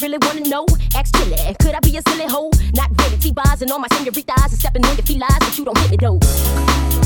you really wanna know, ask Chilli. Could I be a silly hoe? Not really. T-Boz and all my senoritas are stepping in if he lies, but you don't hit me though.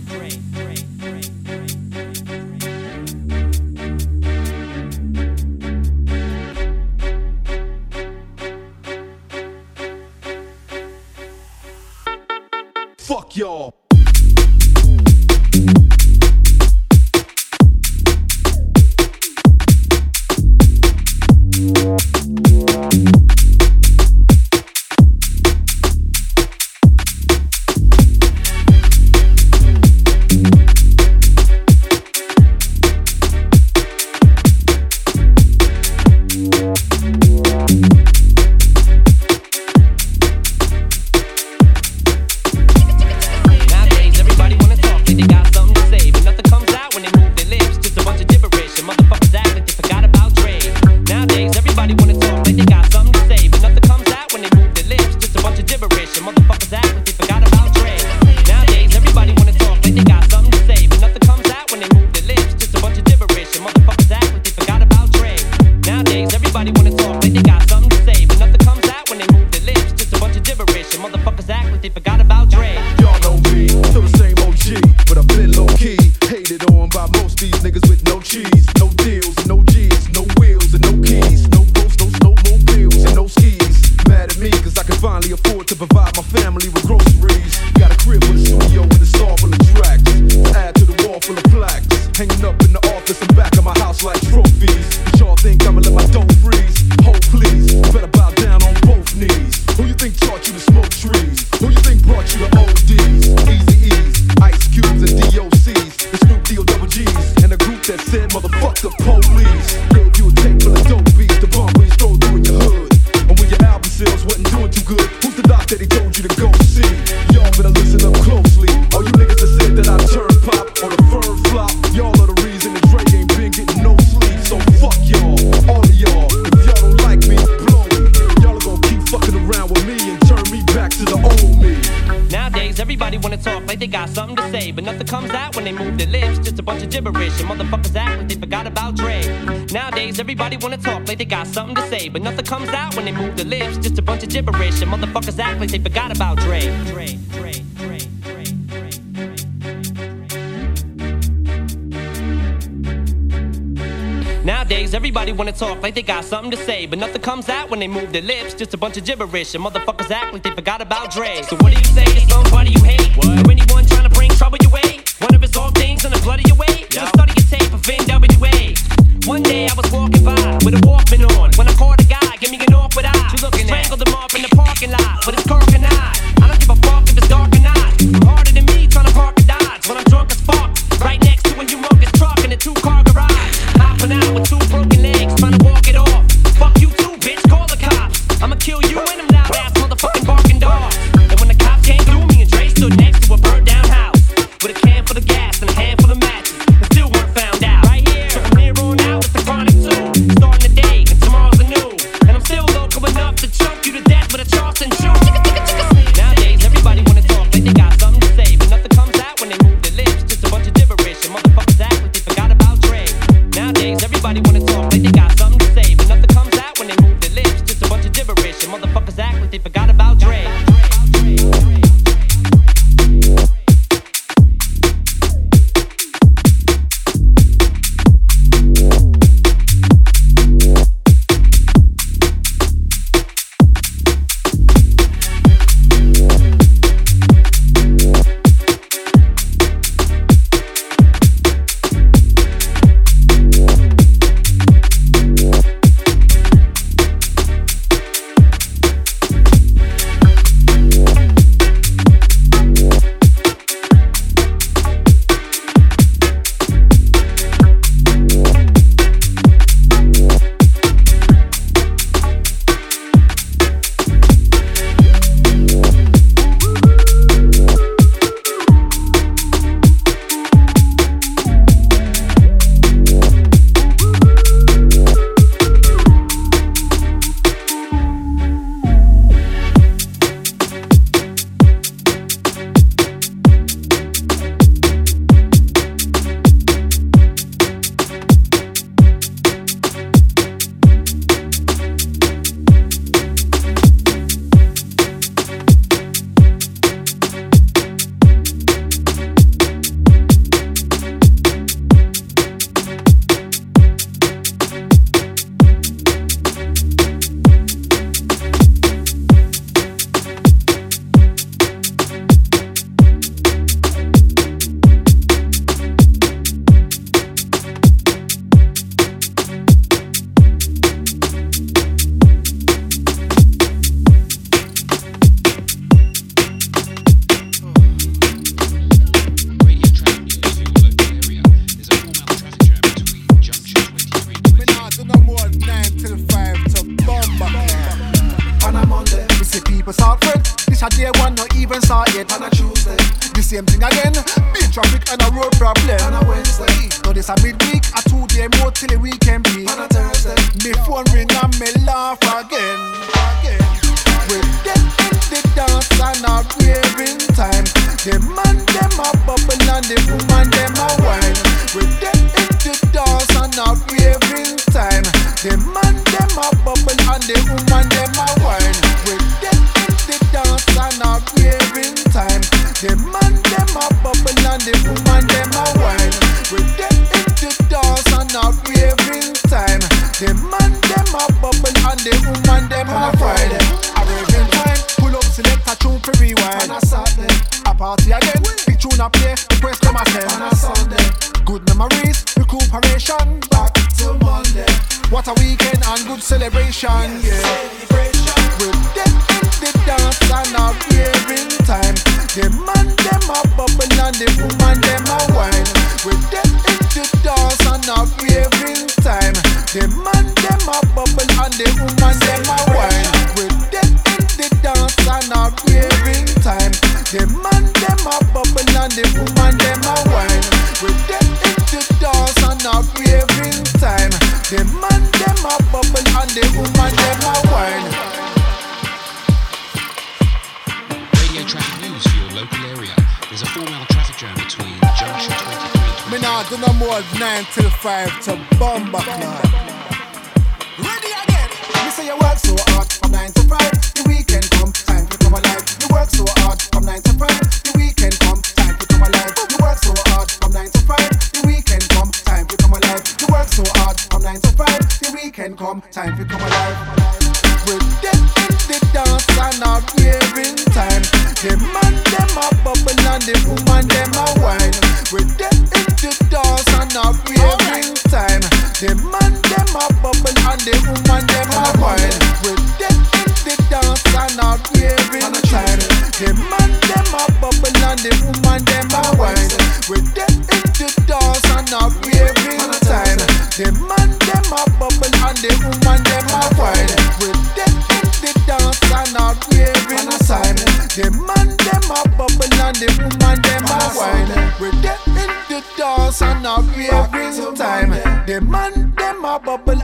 Everybody wanna talk like they got something to say, but nothing comes out when they move their lips. Just a bunch of gibberish, and motherfuckers act like they forgot about Dre. Dre, Dre, Dre. Nowadays, everybody wanna talk like they got something to say, but nothing comes out when they move their lips. Just a bunch of gibberish, and motherfuckers act like they forgot about Dre. So what do you say to somebody you hate? What? Jam between junction 23 and Me nah do no more nine till five to bomba club. Ready again. Me say you work so hard from nine to five. The weekend come, time to come alive. You work so hard from nine to five. The weekend come, time to come alive. You work so hard from nine to five. The weekend come, time to come alive. You work so hard from nine to five. The weekend come, time to come alive. The woman them a wine. With them in the dance and a raving time. The man them a bubble and the woman them a wine. With them in the dance and a raving time. The man them a bubble and the woman them a wine. With them in the dance and a raving time. The man them a bubble and the woman them a wine. With them in the dance and a raving time. The man them a bubble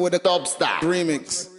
with the dubstep remix.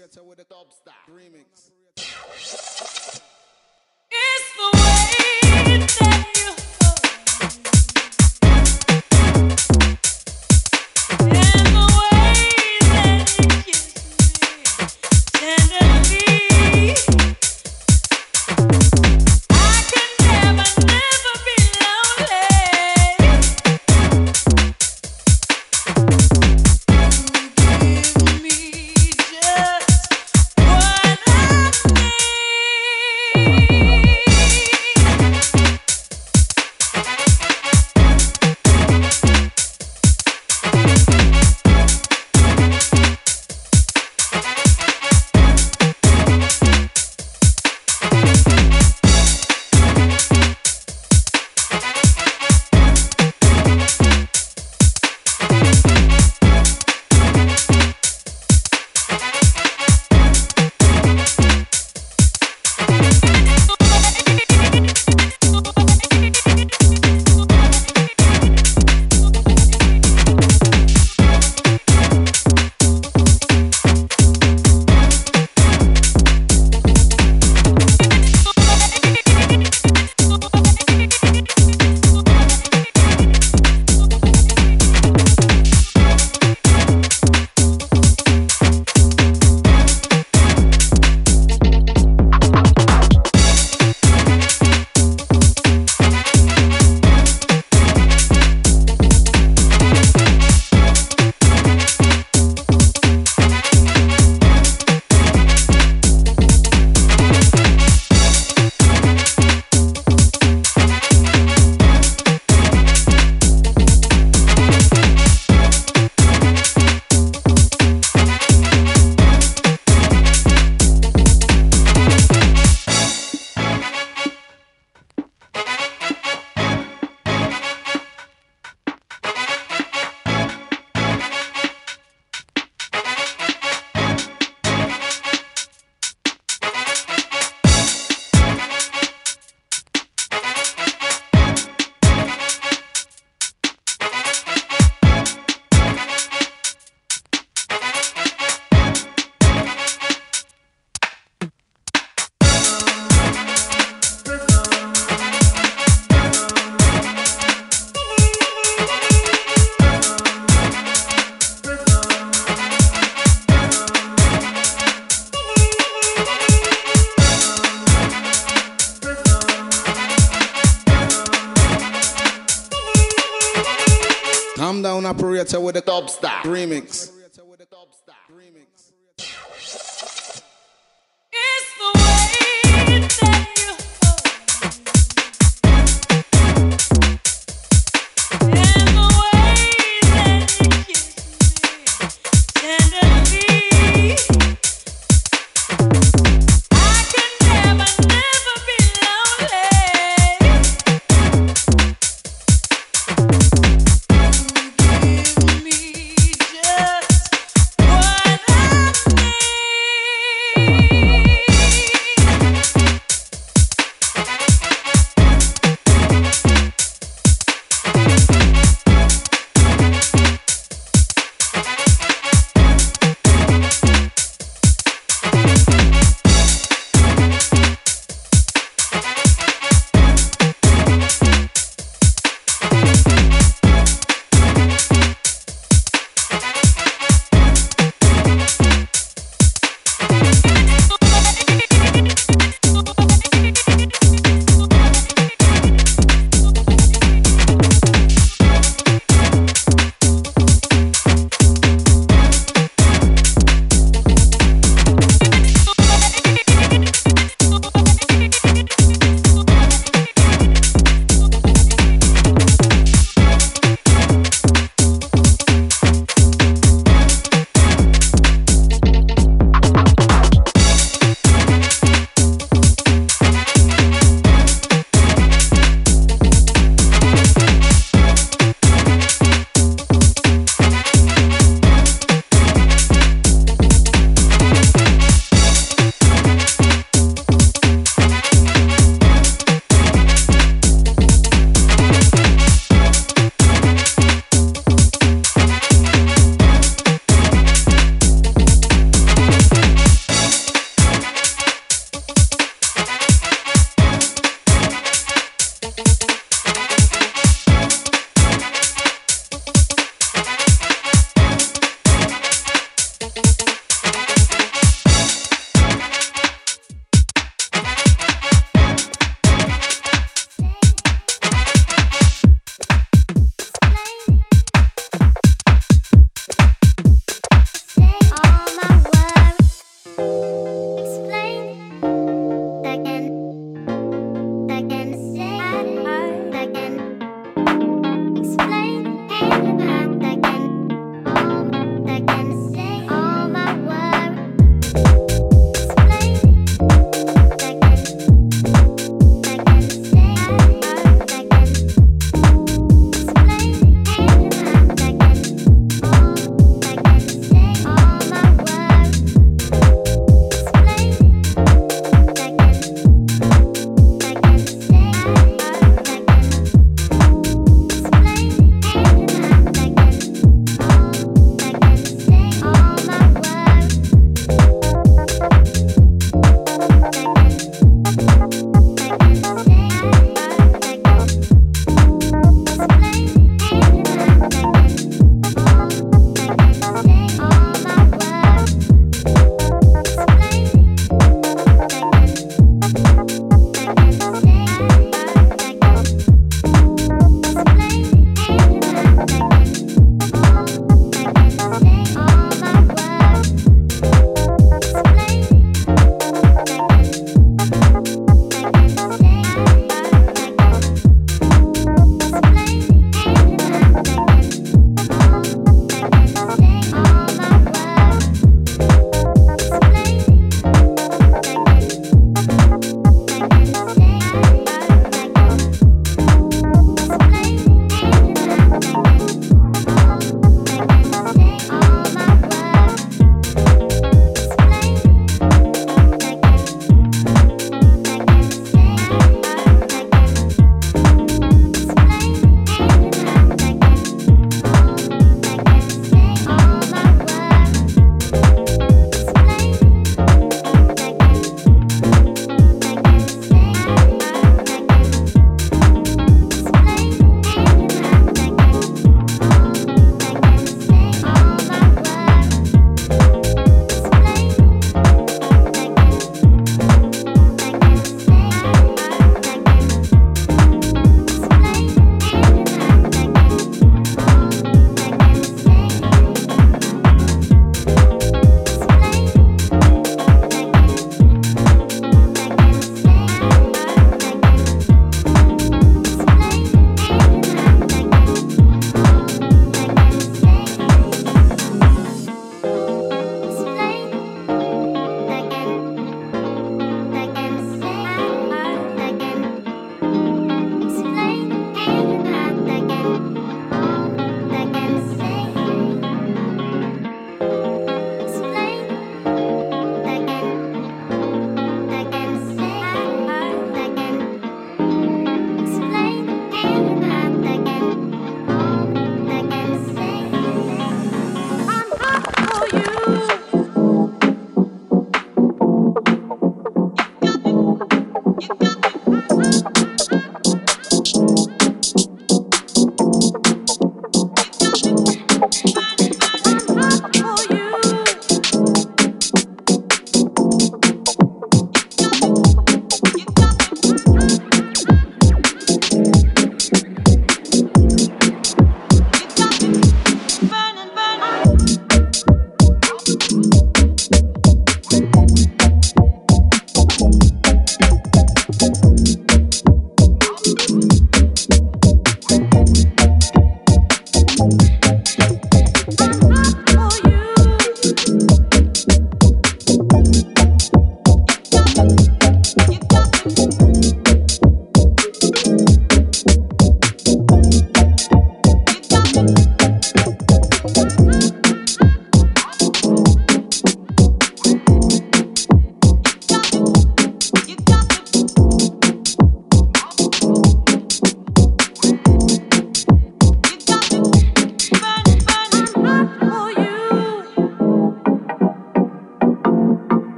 In our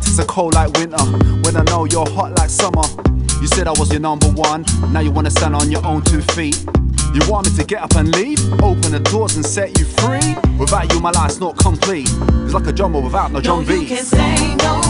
it's a cold like winter. When I know you're hot like summer. You said I was your number one, now you wanna stand on your own two feet. You want me to get up and leave? Open the doors and set you free? Without you, my life's not complete. It's like a jumbo without no drum no.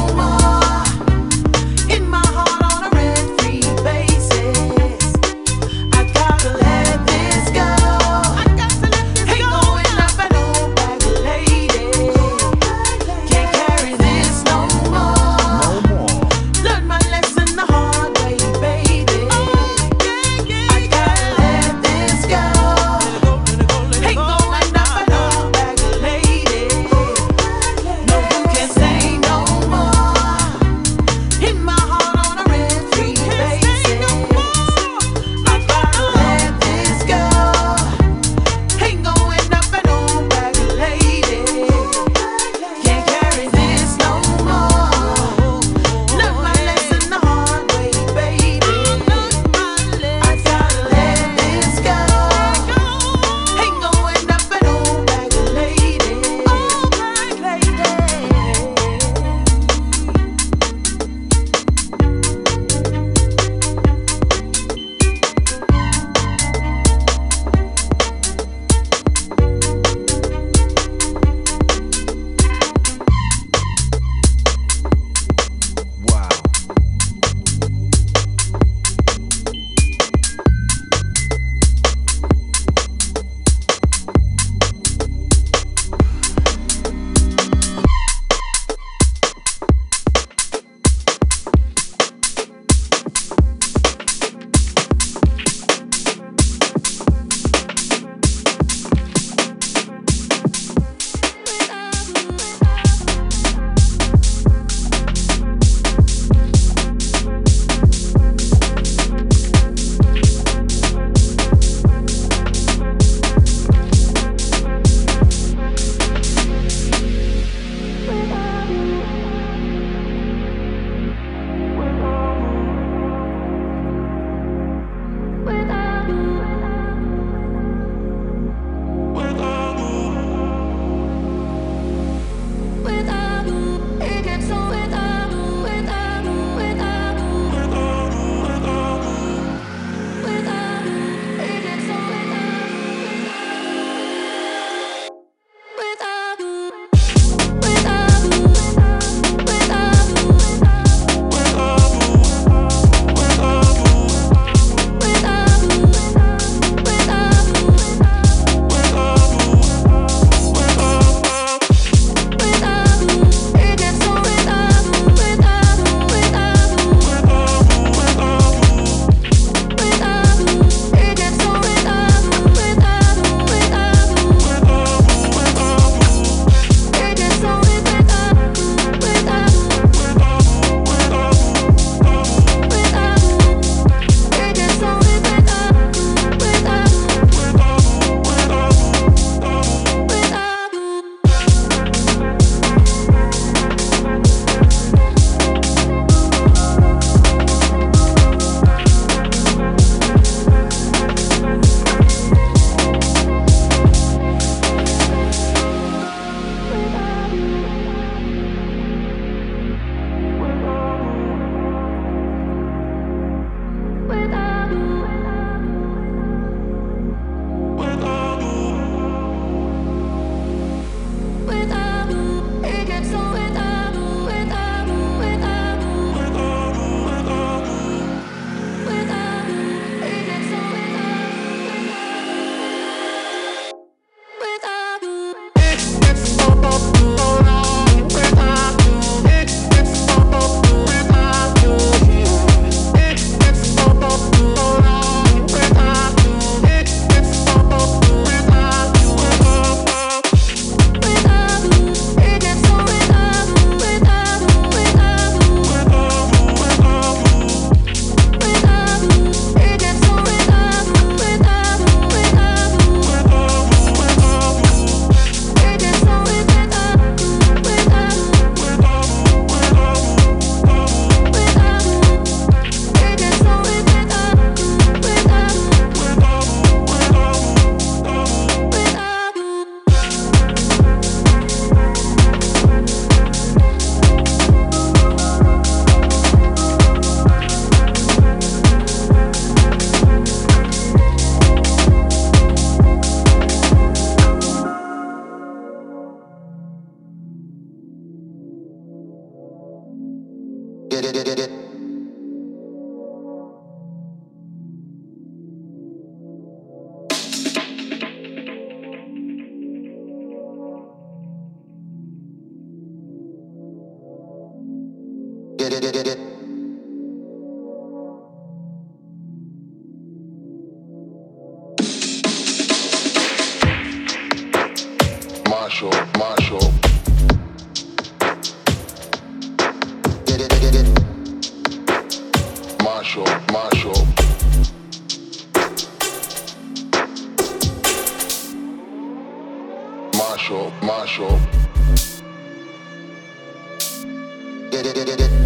get, get, get, get.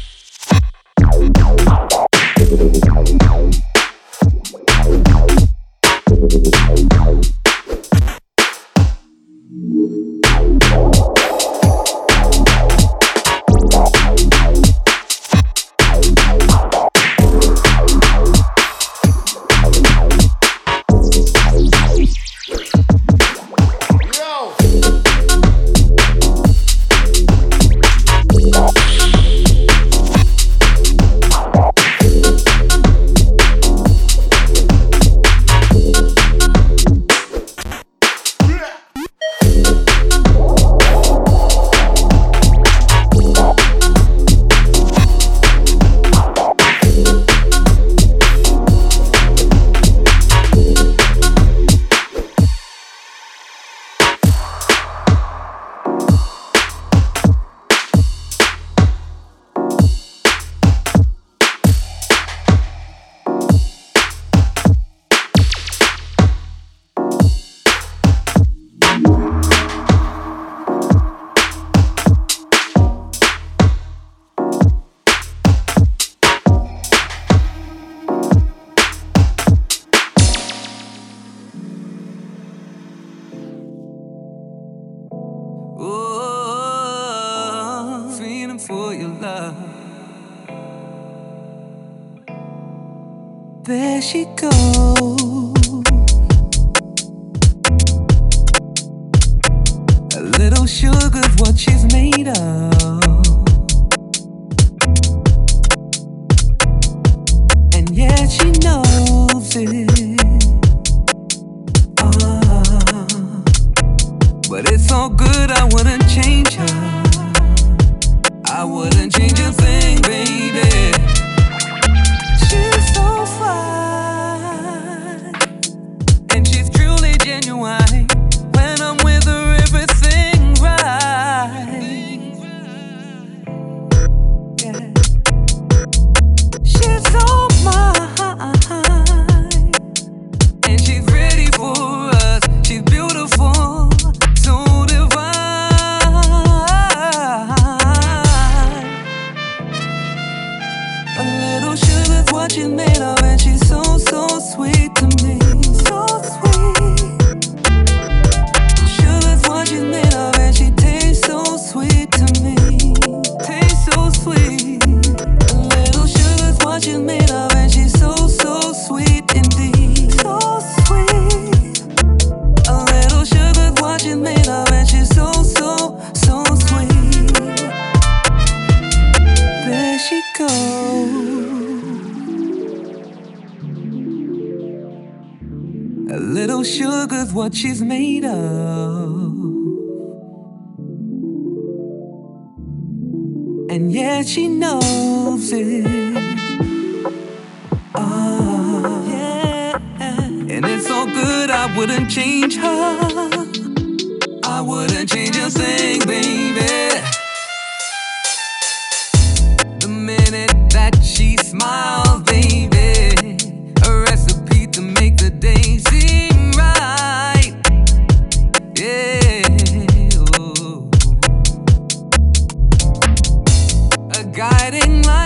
zone. I